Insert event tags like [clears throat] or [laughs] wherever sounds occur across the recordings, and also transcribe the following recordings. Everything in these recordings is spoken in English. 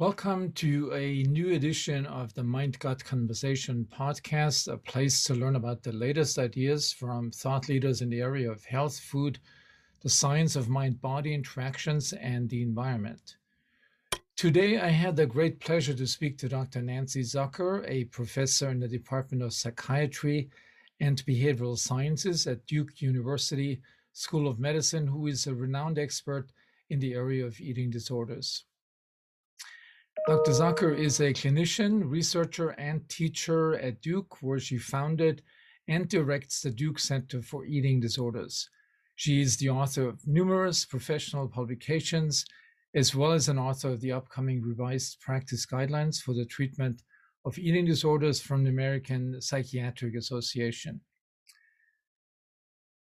Welcome to a new edition of the Mind Gut Conversation podcast, a place to learn about the latest ideas from thought leaders in the area of health, food, the science of mind body interactions, and the environment. Today, I had the great pleasure to speak to Dr. Nancy Zucker, a professor in the Department of Psychiatry and Behavioral Sciences at Duke University School of Medicine, who is a renowned expert in the area of eating disorders. Dr. Zucker is a clinician, researcher, and teacher at Duke, where she founded and directs the Duke Center for Eating Disorders. She is the author of numerous professional publications, as well as an author of the upcoming revised practice guidelines for the treatment of eating disorders from the American Psychiatric Association.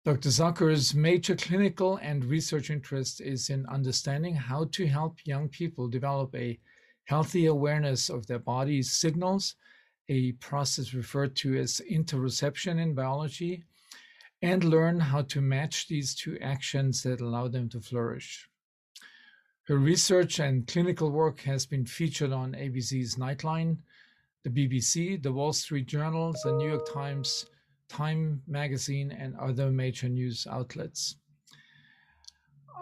Dr. Zucker's major clinical and research interest is in understanding how to help young people develop a healthy awareness of their body's signals, a process referred to as interoception in biology, and learn how to match these two actions that allow them to flourish. Her research and clinical work has been featured on ABC's Nightline, the BBC, the Wall Street Journal, the New York Times, Time Magazine, and other major news outlets.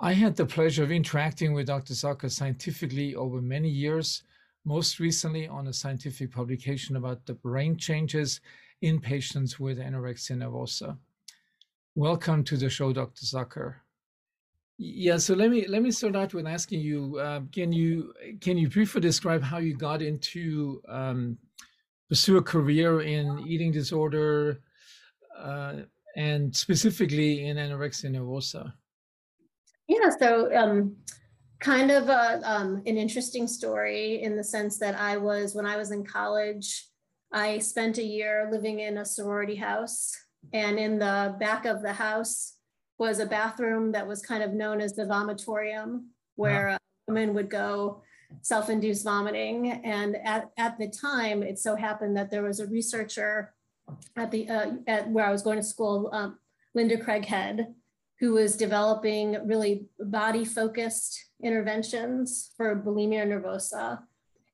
I had the pleasure of interacting with Dr. Zucker scientifically over many years, most recently on a scientific publication about the brain changes in patients with anorexia nervosa. Welcome to the show, Dr. Zucker. Yeah, so let me let me start out with asking you: uh, Can you can you briefly describe how you got into um, pursue a career in eating disorder, uh, and specifically in anorexia nervosa? Yeah, so um, kind of a, um, an interesting story in the sense that I was, when I was in college, I spent a year living in a sorority house. And in the back of the house was a bathroom that was kind of known as the vomitorium, where wow. women would go self induced vomiting. And at, at the time, it so happened that there was a researcher at the uh, at where I was going to school, um, Linda Craighead, who was developing really body focused interventions for bulimia nervosa.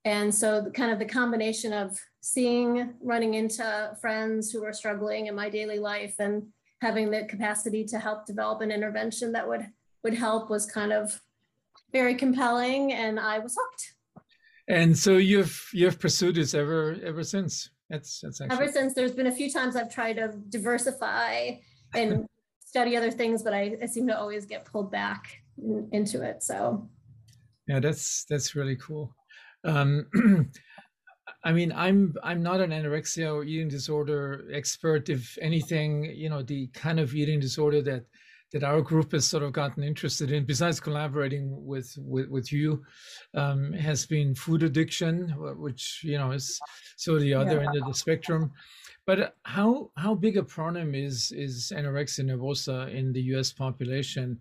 And so, the, kind of the combination of seeing, running into friends who are struggling in my daily life and having the capacity to help develop an intervention that would would help was kind of very compelling and I was hooked. And so you've you've pursued this ever ever since. That's that's actually... ever since there's been a few times I've tried to diversify and [laughs] study other things, but I, I seem to always get pulled back in, into it. So, yeah, that's that's really cool. Um, [clears throat] I mean, I'm I'm not an anorexia or eating disorder expert. If anything, you know, the kind of eating disorder that that our group has sort of gotten interested in, besides collaborating with with, with you, um, has been food addiction, which you know is sort of the other yeah. end of the spectrum. But how how big a problem is is anorexia nervosa in the U.S. population,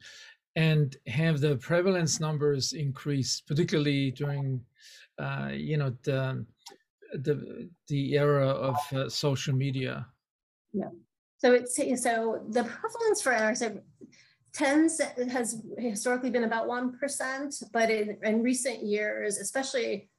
and have the prevalence numbers increased, particularly during, uh, you know, the the the era of uh, social media? Yeah. So it's so the prevalence for anorexia tends has historically been about one percent, but in, in recent years, especially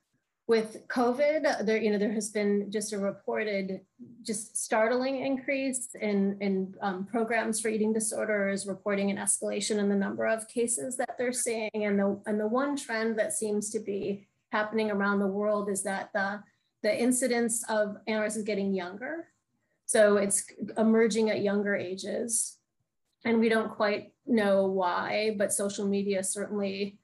with COVID, there, you know, there has been just a reported, just startling increase in, in um, programs for eating disorders, reporting an escalation in the number of cases that they're seeing. And the, and the one trend that seems to be happening around the world is that the, the incidence of anorexia is getting younger. So it's emerging at younger ages. And we don't quite know why, but social media certainly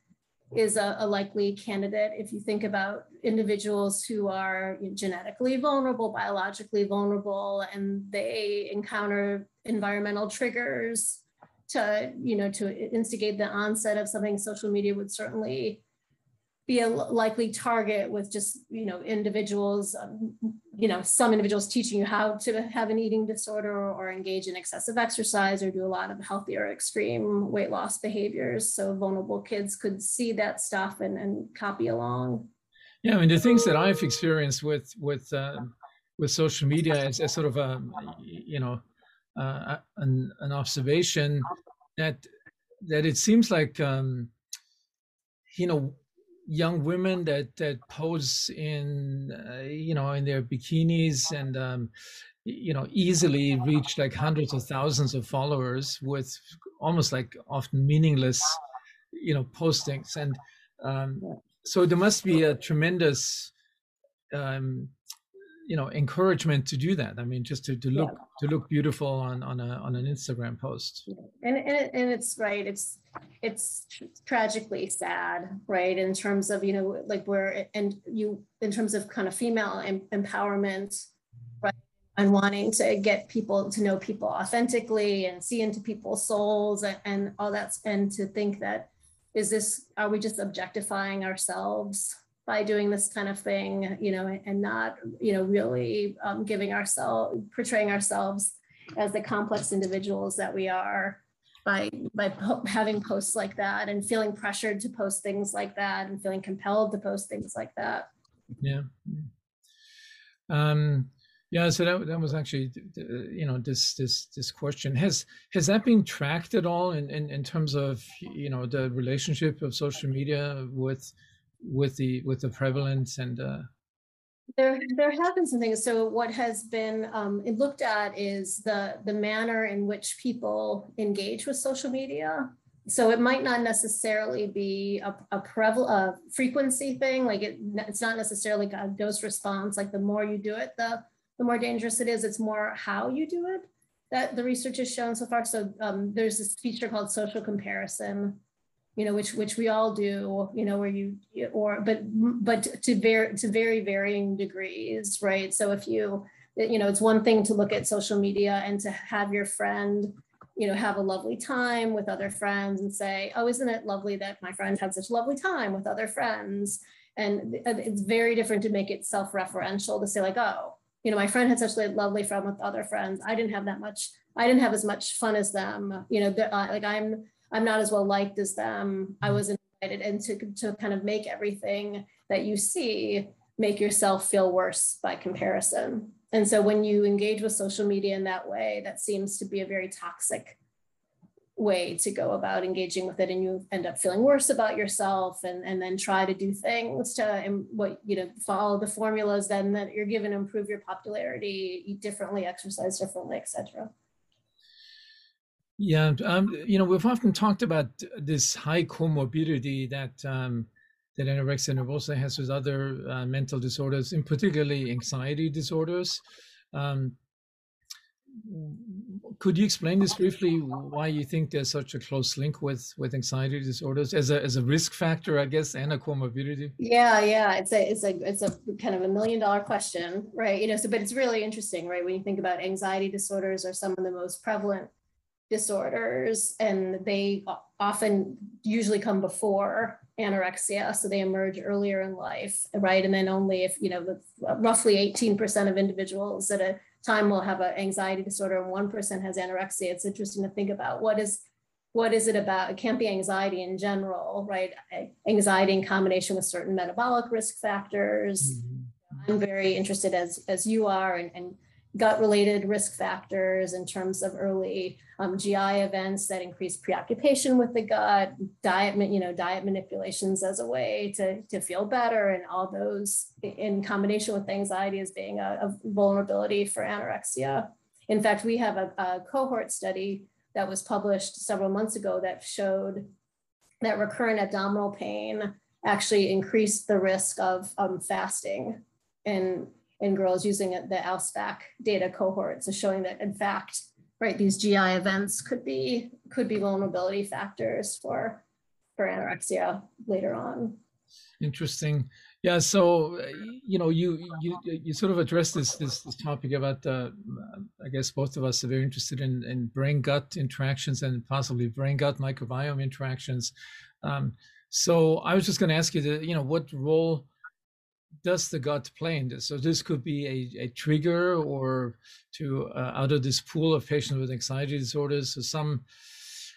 is a, a, likely candidate. If you think about individuals who are genetically vulnerable, biologically vulnerable, and they encounter environmental triggers to, you know, to instigate the onset of something, social media would certainly be a likely target with just you know individuals um, you know some individuals teaching you how to have an eating disorder or, engage in excessive exercise or do a lot of healthier extreme weight loss behaviors. So vulnerable kids could see that stuff and, and copy along. Yeah i mean the things that i've experienced with with uh, with social media is, sort of a you know uh, an, an observation that that it seems like um, you know young women that that pose in uh, you know in their bikinis and um, you know easily reach like hundreds of thousands of followers with almost like often meaningless you know postings. And um, so there must be a tremendous um, you know encouragement to do that. I mean just to, to look yeah. to look beautiful on on a on an instagram post. And, and and it's right it's it's tragically sad right in terms of you know like where and you in terms of kind of female em- empowerment right and wanting to get people to know people authentically and see into people's souls and, and all that and to think that is this are we just objectifying ourselves by doing this kind of thing, you know, and not, you know, really um, giving ourselves, portraying ourselves as the complex individuals that we are by by po- having posts like that and feeling pressured to post things like that and feeling compelled to post things like that. Yeah. Um, yeah. So that, that was actually, you know, this this this question has has that been tracked at all in in, in terms of you know the relationship of social media with with the with the prevalence and uh... there there have been some things. So what has been um, looked at is the the manner in which people engage with social media. So it might not necessarily be a, a a frequency thing like it, it's not necessarily a dose response like the more you do it the the more dangerous it is. It's more how you do it that the research has shown so far. So um, there's this feature called social comparison you know, which which we all do, you know, where you or but but to very to very varying degrees, right? So if you you know, it's one thing to look at social media and to have your friend, you know, have a lovely time with other friends and say, oh, isn't it lovely that my friend had such a lovely time with other friends? And it's very different to make it self-referential to say like, oh, you know, my friend had such a lovely fun with other friends. I didn't have that much. I didn't have as much fun as them. You know, uh, like I'm I'm not as well liked as them. I mm-hmm. was invited and to, to kind of make everything that you see make yourself feel worse by comparison. And so when you engage with social media in that way, that seems to be a very toxic way to go about engaging with it and you end up feeling worse about yourself and, and then try to do things to and what you know follow the formulas then that you're given to improve your popularity eat differently exercise differently etc yeah, um, you know, we've often talked about this high comorbidity that um, that anorexia nervosa has with other uh, mental disorders, in particularly anxiety disorders. Um, could you explain this briefly? Why you think there's such a close link with with anxiety disorders as a as a risk factor, I guess, and a comorbidity? Yeah, yeah, it's a it's a it's a kind of a million dollar question, right? You know, so but it's really interesting, right? When you think about anxiety disorders, are some of the most prevalent disorders and they often usually come before anorexia so they emerge earlier in life right? And then only if you know the, roughly 18% of individuals at a time will have an anxiety disorder and 1% has anorexia. It's interesting to think about what is what is it about it can't be anxiety in general right? Anxiety in combination with certain metabolic risk factors. Mm-hmm. i'm very interested as as you are and, and gut related risk factors in terms of early um, GI events that increase preoccupation with the gut, diet, you know, diet manipulations as a way to, to feel better, and all those in combination with anxiety as being a, a vulnerability for anorexia. In fact, we have a, a cohort study that was published several months ago that showed that recurrent abdominal pain actually increased the risk of um, fasting in in girls using the ALSPAC data cohort. So showing that in fact, right, these GI events could be could be vulnerability factors for for anorexia later on. Interesting. Yeah. So you know, you you you sort of addressed this this, this topic about uh, I guess both of us are very interested in in brain gut interactions and possibly brain gut microbiome interactions. Um, so I was just going to ask you, the, you know, what role does the gut play in this? So this could be a, a trigger or to uh, out of this pool of patients with anxiety disorders. So some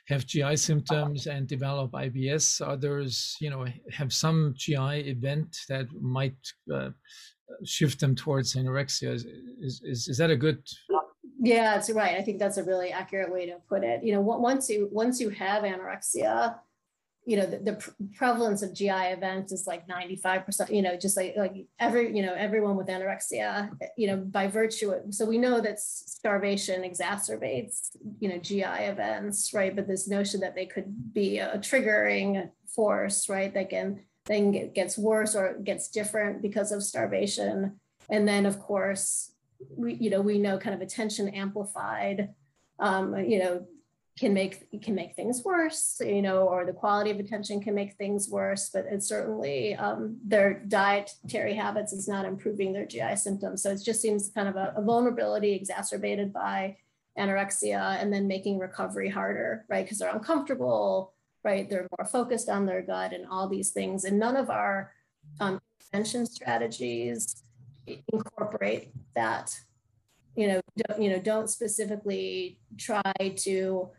have GI symptoms and develop IBS. Others, you know, have some GI event that might uh, shift them towards anorexia. Is, is, is that a good? Yeah, that's right. I think that's a really accurate way to put it. You know, once you once you have anorexia, you know, the, the prevalence of GI events is like 95%, you know, just like, like every, you know, everyone with anorexia, you know, by virtue of, so we know that starvation exacerbates, you know, GI events, right? But this notion that they could be a triggering force, right? That can then get, gets worse or gets different because of starvation. And then of course, we, you know, we know kind of attention amplified, um, you know, can make can make things worse, you know, or the quality of attention can make things worse. But it's certainly um, their dietary habits is not improving their GI symptoms. So it just seems kind of a, a vulnerability exacerbated by anorexia, and then making recovery harder, right? Because they're uncomfortable, right? They're more focused on their gut and all these things, and none of our um, prevention strategies incorporate that you know you know don't specifically try to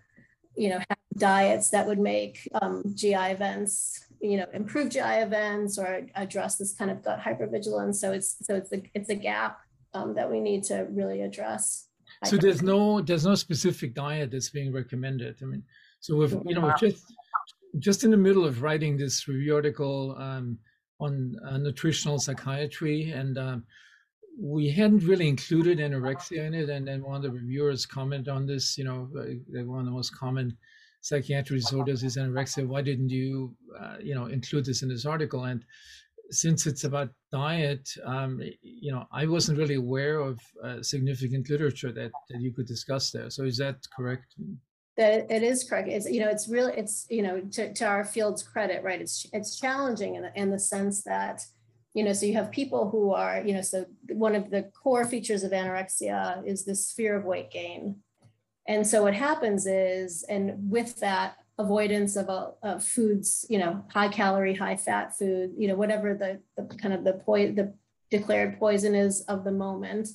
you know, have diets that would make um, GI events, you know, improve GI events or address this kind of gut hypervigilance. So it's so it's a it's a gap um, that we need to really address. So there's no there's no specific diet that's being recommended. I mean, so if you know just just in the middle of writing this review article um, on uh, nutritional psychiatry and um, we hadn't really included anorexia in it, and then one of the reviewers commented on this. You know, uh, one of the most common psychiatric disorders is anorexia. Why didn't you, uh, you know, include this in this article? And since it's about diet, um, you know, I wasn't really aware of uh, significant literature that that you could discuss there. So is that correct? That it is correct. It's you know, it's really it's you know, to, to our field's credit, right? It's it's challenging in the, in the sense that you know so you have people who are you know so one of the core features of anorexia is this fear of weight gain. And so what happens is and with that avoidance of, a, of foods you know high calorie high fat food you know whatever the, the kind of the point the declared poison is of the moment.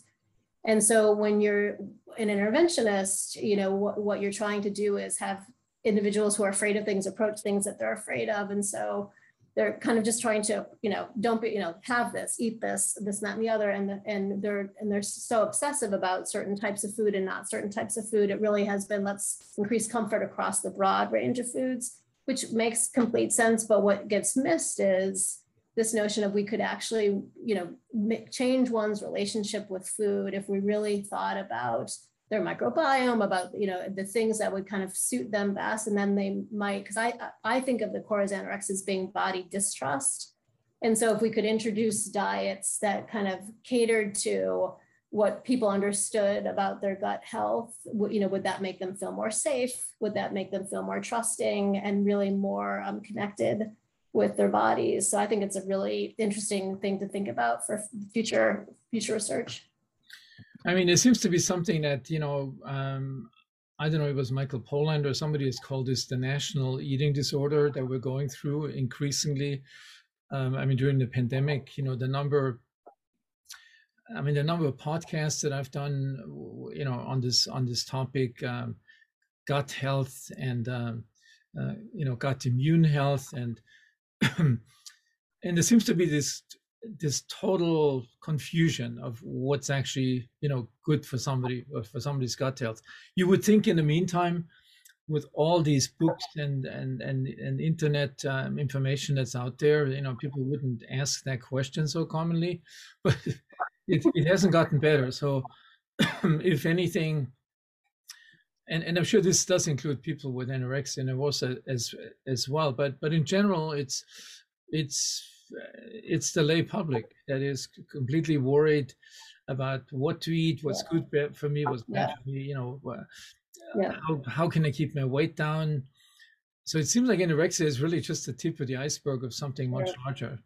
And so when you're an interventionist you know what, what you're trying to do is have individuals who are afraid of things approach things that they're afraid of. And so they're kind of just trying to, you know, don't be, you know, have this, eat this, this, and that, and the other, and the, and they're and they're so obsessive about certain types of food and not certain types of food. It really has been let's increase comfort across the broad range of foods, which makes complete sense. But what gets missed is this notion of we could actually, you know, change one's relationship with food if we really thought about their microbiome, about you know the things that would kind of suit them best, and then they might because I I think of the cores anorexia as being body distrust, and so if we could introduce diets that kind of catered to what people understood about their gut health, you know, would that make them feel more safe? Would that make them feel more trusting and really more um, connected with their bodies? So I think it's a really interesting thing to think about for future future research. I mean, it seems to be something that, you know, um, I don't know, if it was Michael Pollan or somebody has called this the national eating disorder that we're going through increasingly. Um, I mean, during the pandemic, you know, the number, I mean, the number of podcasts that I've done, you know, on this on this topic, um, gut health and um, uh, you know, gut immune health, and [clears throat] and there seems to be this this total confusion of what's actually you know good for somebody uh, for somebody's gut health you would think in the meantime with all these books and and and, and internet um, information that's out there you know people wouldn't ask that question so commonly [laughs] but it, it hasn't gotten better. So [clears throat] if anything and, and I'm sure this does include people with anorexia nervosa as as well, but but in general, it's it's it's the lay public that is completely worried about what to eat, what's yeah. good for me, what's bad yeah. for me. You know, uh, yeah. how how can I keep my weight down? So it seems like anorexia is really just the tip of the iceberg of something much larger.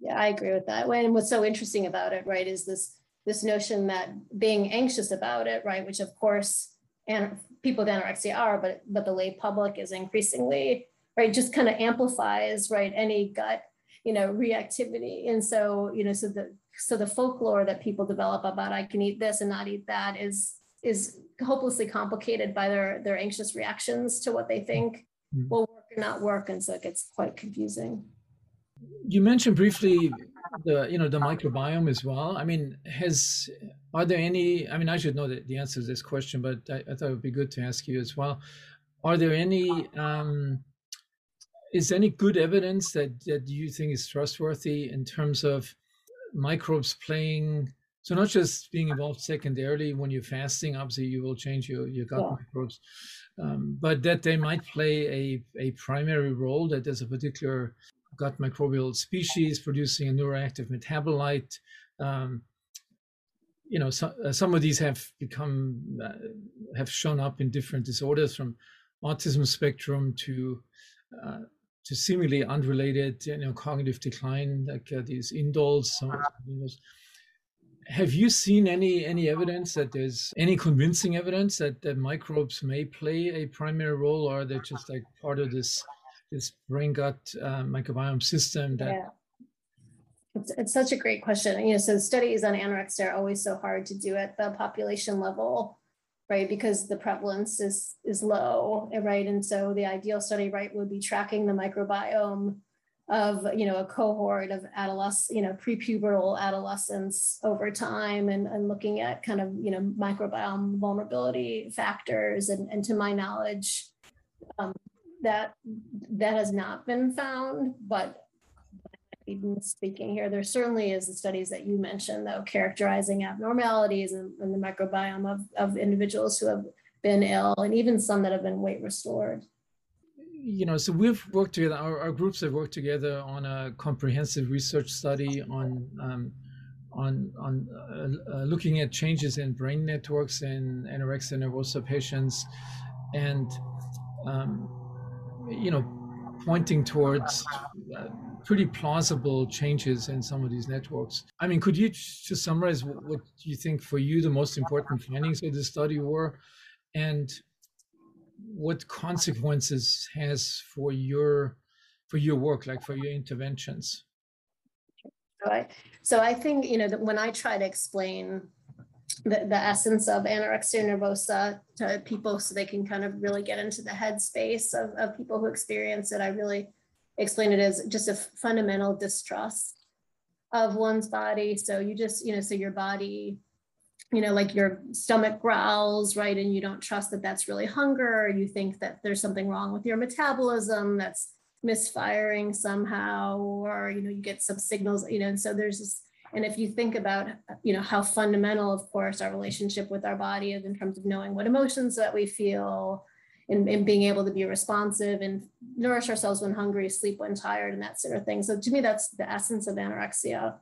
Yeah, I agree with that. And what's so interesting about it, right, is this this notion that being anxious about it, right, which of course and people with anorexia are, but but the lay public is increasingly right, just kind of amplifies right any gut you know reactivity. And so you know so the so the folklore that people develop about i can eat this and not eat that is is hopelessly complicated by their their anxious reactions to what they think mm-hmm. will work or not work. And so it gets quite confusing. You mentioned briefly the you know the microbiome as well. I mean has are there any i mean i should know the, the answer to this question but I, I thought it would be good to ask you as well. Are there any um is any good evidence that that you think is trustworthy in terms of microbes playing so not just being involved secondarily when you're fasting obviously you will change your, your gut yeah. microbes um, but that they might play a, a primary role that there's a particular gut microbial species producing a neuroactive metabolite um, you know so, uh, some of these have become uh, have shown up in different disorders from autism spectrum to uh, to seemingly unrelated you know cognitive decline like uh, these indoles have you seen any any evidence that there's any convincing evidence that, that microbes may play a primary role or they're just like part of this this brain gut uh, microbiome system that yeah. It's, it's such a great question. You know, so studies on anorexia are always so hard to do at the population level, right? Because the prevalence is is low, right? And so the ideal study, right, would be tracking the microbiome of you know a cohort of adolescent, you know, prepubertal adolescents over time, and, and looking at kind of you know microbiome vulnerability factors. And, and to my knowledge, um, that that has not been found, but speaking here, there certainly is the studies that you mentioned, though, characterizing abnormalities in, in the microbiome of, of individuals who have been ill and even some that have been weight restored. You know, so we've worked together, our, our groups have worked together on a comprehensive research study on um, on, on uh, uh, looking at changes in brain networks in anorexia nervosa patients and, um, you know, pointing towards uh, pretty plausible changes in some of these networks. I mean, could you just summarize what you think for you the most important findings of the study were, and what consequences has for your for your work, like for your interventions? So I, so I think you know that when I try to explain the, the essence of anorexia nervosa to people so they can kind of really get into the headspace of, of people who experience it, I really explain it as just a fundamental distrust of one's body. So you just, you know, so your body, you know, like your stomach growls, right? And you don't trust that that's really hunger. You think that there's something wrong with your metabolism that's misfiring somehow, or, you know, you get some signals, you know, and so there's this, and if you think about, you know, how fundamental, of course, our relationship with our body is in terms of knowing what emotions that we feel, and, and being able to be responsive and nourish ourselves when hungry, sleep when tired, and that sort of thing. So to me, that's the essence of anorexia.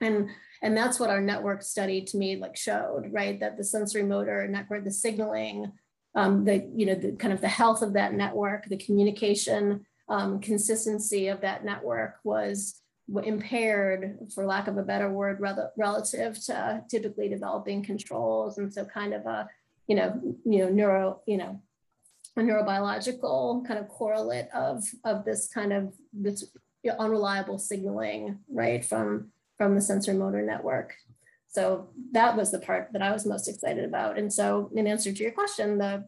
And and that's what our network study to me like showed, right? That the sensory motor network, the signaling, um, the you know the kind of the health of that network, the communication um, consistency of that network was impaired, for lack of a better word, rel- relative to typically developing controls, and so kind of a you know you know neuro you know a neurobiological kind of correlate of, of this kind of this unreliable signaling, right, from, from the sensory motor network. So that was the part that I was most excited about. And so in answer to your question, the,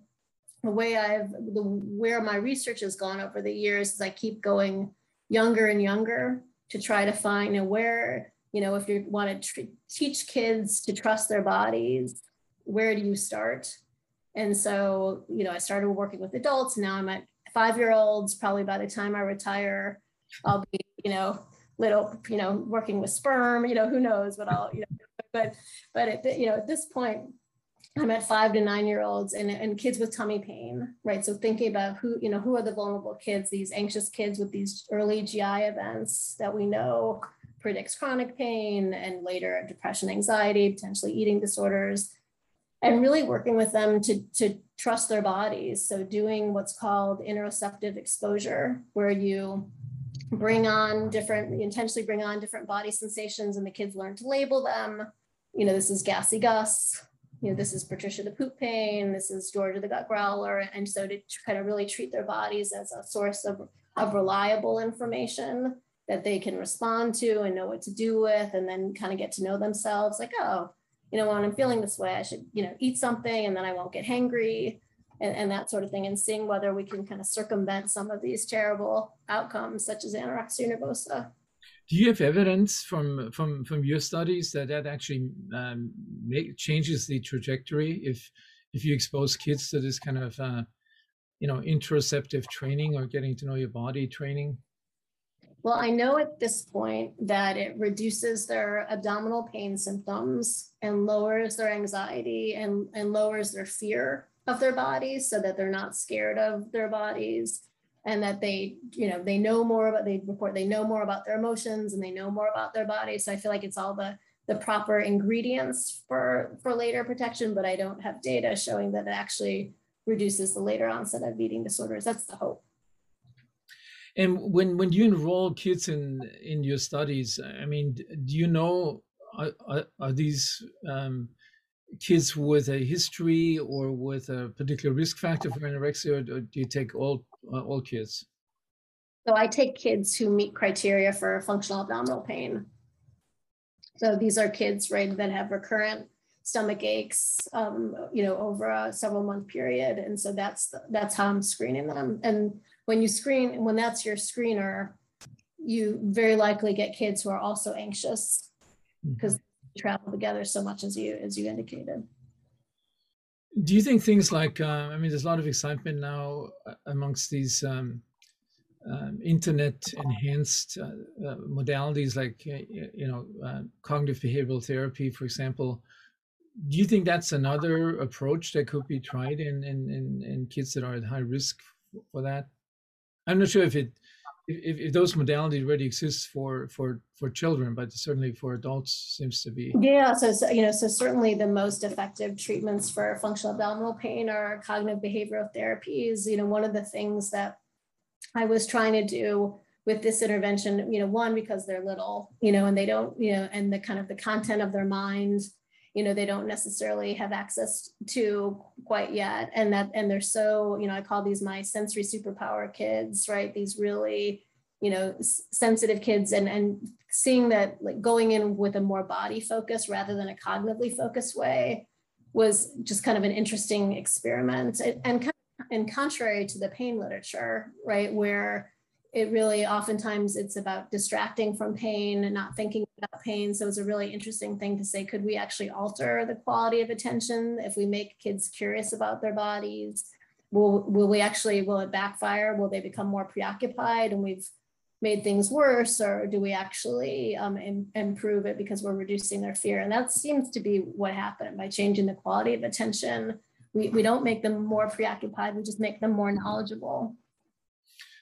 the way I've, the, where my research has gone over the years is I keep going younger and younger to try to find you know, where, you know, if you want to teach kids to trust their bodies, where do you start? And so, you know, I started working with adults. Now I'm at five year olds. Probably by the time I retire, I'll be, you know, little, you know, working with sperm, you know, who knows what I'll, you know, but, but at, you know, at this point, I'm at five to nine year olds and, and kids with tummy pain, right? So thinking about who, you know, who are the vulnerable kids, these anxious kids with these early GI events that we know predicts chronic pain and later depression, anxiety, potentially eating disorders and really working with them to, to trust their bodies. So doing what's called interoceptive exposure, where you bring on different, intentionally bring on different body sensations and the kids learn to label them. You know, this is Gassy Gus, you know, this is Patricia the poop pain, this is Georgia the gut growler. And so to kind of really treat their bodies as a source of, of reliable information that they can respond to and know what to do with, and then kind of get to know themselves like, oh, you know, when I'm feeling this way, I should, you know, eat something and then I won't get hangry and, and that sort of thing, and seeing whether we can kind of circumvent some of these terrible outcomes, such as anorexia nervosa. Do you have evidence from from from your studies that that actually um, make, changes the trajectory if if you expose kids to this kind of uh, you know interoceptive training or getting to know your body training well i know at this point that it reduces their abdominal pain symptoms and lowers their anxiety and, and lowers their fear of their bodies so that they're not scared of their bodies and that they you know they know more about they report they know more about their emotions and they know more about their bodies so i feel like it's all the the proper ingredients for for later protection but i don't have data showing that it actually reduces the later onset of eating disorders. That's the hope and when when you enroll kids in in your studies i mean do you know are, are, are these um, kids with a history or with a particular risk factor for anorexia or do you take all uh, all kids so i take kids who meet criteria for functional abdominal pain so these are kids, right, that have recurrent stomach aches, um, you know, over a several month period. And so that's, the, that's how I'm screening them. And when you screen, when that's your screener, you very likely get kids who are also anxious because mm-hmm. they travel together so much as you, as you indicated. Do you think things like, uh, I mean, there's a lot of excitement now uh, amongst these um, um, internet enhanced uh, uh, modalities like you know uh, cognitive behavioral therapy for example do you think that's another approach that could be tried in in in, in kids that are at high risk for that i'm not sure if it if, if those modalities already exist for for for children but certainly for adults seems to be. Yeah so, so you know so certainly the most effective treatments for functional abdominal pain are cognitive behavioral therapies. You know one of the things that I was trying to do with this intervention, you know, one, because they're little, you know, and they don't, you know, and the kind of the content of their mind, you know, they don't necessarily have access to quite yet. And that, and they're so, you know, I call these my sensory superpower kids, right? These really, you know, sensitive kids and, and seeing that like going in with a more body focus rather than a cognitively focused way was just kind of an interesting experiment and, and and contrary to the pain literature, right, where it really oftentimes it's about distracting from pain and not thinking about pain. So it's a really interesting thing to say, could we actually alter the quality of attention if we make kids curious about their bodies? Will, will we actually, will it backfire? Will they become more preoccupied and we've made things worse or do we actually um, Im- improve it because we're reducing their fear? And that seems to be what happened by changing the quality of attention we, we don't make them more preoccupied we just make them more knowledgeable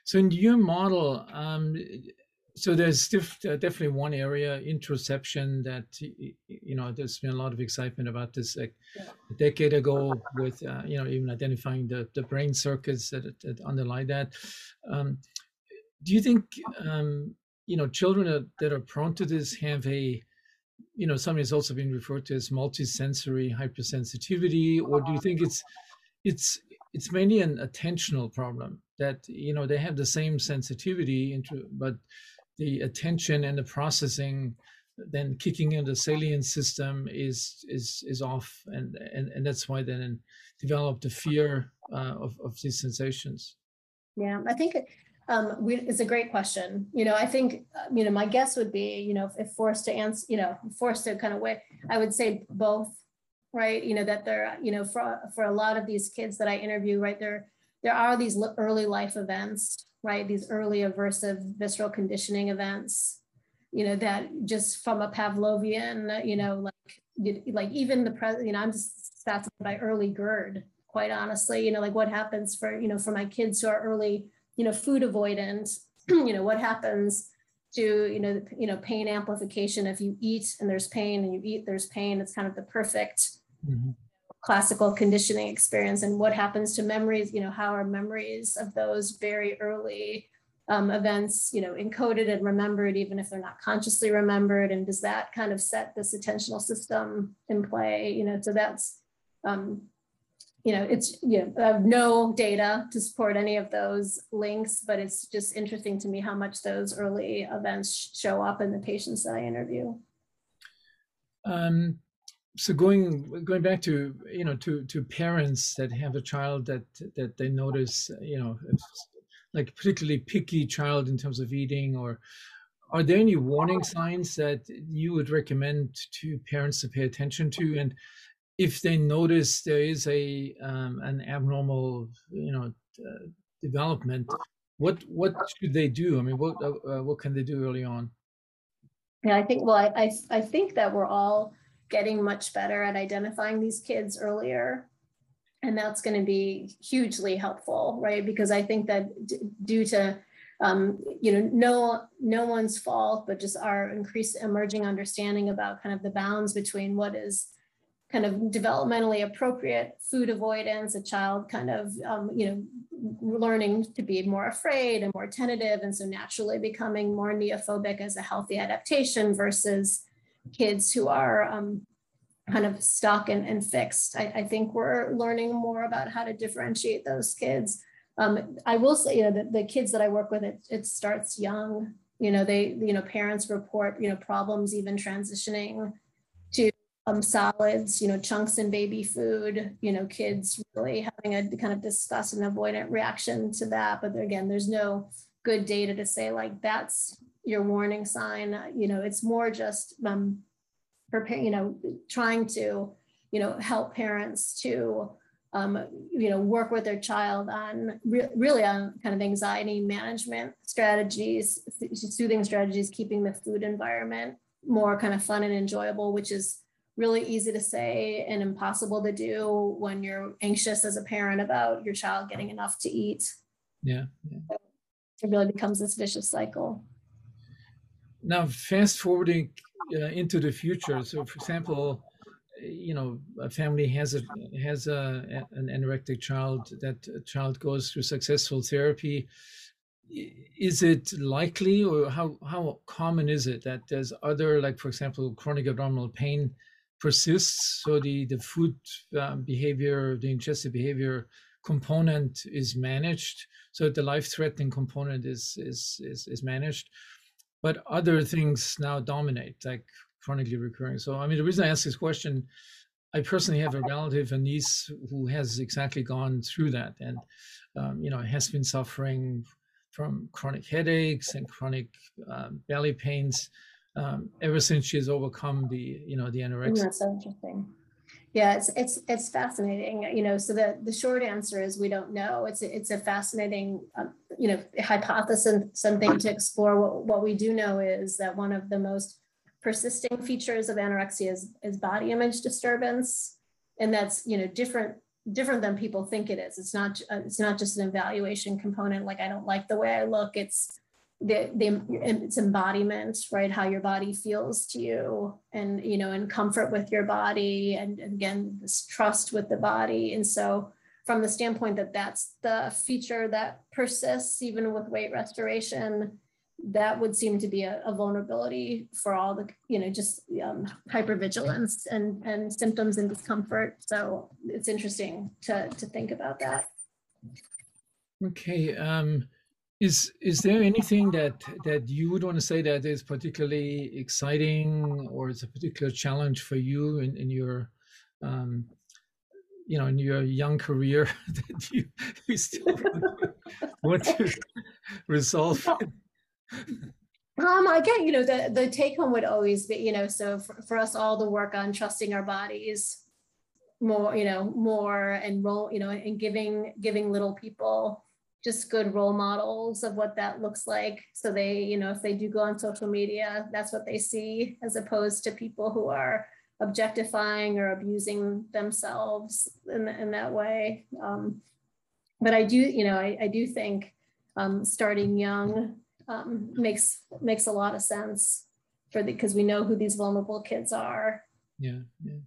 so in your model um, so there's diff- uh, definitely one area interoception that you know there's been a lot of excitement about this like yeah. a decade ago with uh, you know even identifying the, the brain circuits that, that underlie that um, do you think um, you know children that, that are prone to this have a you know something that's also been referred to as multisensory hypersensitivity or do you think it's it's it's mainly an attentional problem that you know they have the same sensitivity into but the attention and the processing then kicking in the salient system is is is off and and, and that's why then develop the fear uh, of, of these sensations yeah i think um, we, it's a great question. You know, I think, uh, you know, my guess would be, you know, if, forced to answer, you know, forced to kind of wait I would say both, right? You know, that there, you know, for, for a lot of these kids that I interview, right, there, there are these early life events, right? These early aversive visceral conditioning events, you know, that just from a Pavlovian, you know, like, like even the president, you know, I'm just fascinated by early GERD, quite honestly, you know, like what happens for, you know, for my kids who are early you know, food avoidant, [clears throat] you know, what happens to, you know, you know, pain amplification. If you eat and there's pain and you eat, there's pain, it's kind of the perfect mm-hmm. Classical conditioning experience. And what happens to memories, you know, how are memories of those very early um, events, you know, encoded and remembered, even if they're not consciously remembered? And does that kind of set this attentional system in play? You know, so that's um, you know, it's, you know, I have no data to support any of those links, but it's just interesting to me how much those early events show up in the patients that I interview. Um, so going going back to you know to to parents that have a child that that they notice you know like particularly picky child in terms of eating or are there any warning signs that you would recommend to parents to pay attention to and if they notice there is a um, an abnormal you know uh, development, what what should they do? I mean, what uh, uh, what can they do early on? Yeah, I think. Well, I, I I think that we're all getting much better at identifying these kids earlier, and that's going to be hugely helpful, right? Because I think that due to um, you know, no no one's fault, but just our increased emerging understanding about kind of the bounds between what is kind of developmentally appropriate food avoidance, a child kind of, um, you know, learning to be more afraid and more tentative, and so naturally becoming more neophobic as a healthy adaptation versus kids who are um, kind of stuck and, and fixed. I, I, think we're learning more about how to differentiate those kids. Um, I will say, you know, the, the kids that I work with, it, it starts young. You know, they, you know, parents report, you know, problems even transitioning to um, solids, you know, chunks in baby food, you know, kids really having a kind of disgust and avoidant reaction to that. But again, there's no good data to say like that's your warning sign. You know, it's more just um, prepare, you know, trying to, you know, help parents to um, you know, work with their child on re- really on kind of anxiety management strategies, soothing strategies, keeping the food environment more kind of fun and enjoyable, which is really easy to say and impossible to do when you're anxious as a parent about your child getting enough to eat. Yeah. yeah. It really becomes this vicious cycle. Now, fast forwarding uh, into the future. So, for example, you know a family has a has a an anorectic child that child goes through successful therapy. Is it likely or how how common is it that there's other like for example chronic abdominal pain persists? So the the food um, behavior the ingestive behavior component is managed. So the life threatening component is, is is is managed but other things now dominate like chronically recurring. So, I mean, the reason I ask this question, I personally have a relative, a niece, who has exactly gone through that, and um, you know, has been suffering from chronic headaches and chronic um, belly pains um, ever since she has overcome the, you know, the anorexia. That's interesting. Yeah, it's it's it's fascinating. You know, so the the short answer is we don't know. It's a, it's a fascinating, um, you know, hypothesis, something to explore. What what we do know is that one of the most persisting features of anorexia is, is body image disturbance. And that's, you know, different different than people think it is. It's not it's not just an evaluation component like I don't like the way I look. It's the, the it's embodiment, right? How your body feels to you and you know, and comfort with your body and, and again this trust with the body. And so from the standpoint that that's the feature that persists even with weight restoration, that would seem to be a, a, vulnerability for all the you know just um, hypervigilance and and symptoms and discomfort so it's interesting to to think about that okay um is is there anything that that you would want to say that is particularly exciting or is a particular challenge for you in, in your um you know in your young career [laughs] that you, you still [laughs] want to resolve um, again, you know, the, the take home would always be, you know, so for, for us all the work on trusting our bodies more, you know, more and role, you know, and giving, giving little people just good role models of what that looks like. So they, you know, if they do go on social media, that's what they see as opposed to people who are objectifying or abusing themselves in, in that way. Um, but I do, you know, I, I do think um, starting young um, makes makes a lot of sense for the because we know who these vulnerable kids are. Yeah, yeah.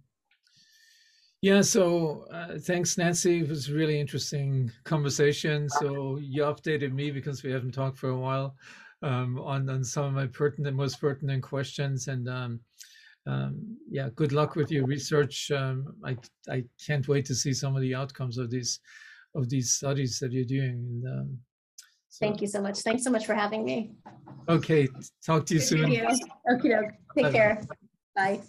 Yeah, so uh, thanks, Nancy. It was really interesting conversation. So you updated me because we haven't talked for a while um, on on some of my pertinent, most pertinent questions. And um, um, yeah, good luck with your research. Um, I I can't wait to see some of the outcomes of these of these studies that you're doing. And um, so, Thank you so much. Thanks so much for having me. Okay. Talk to you Good soon. Okay. Take Bye. care. Bye.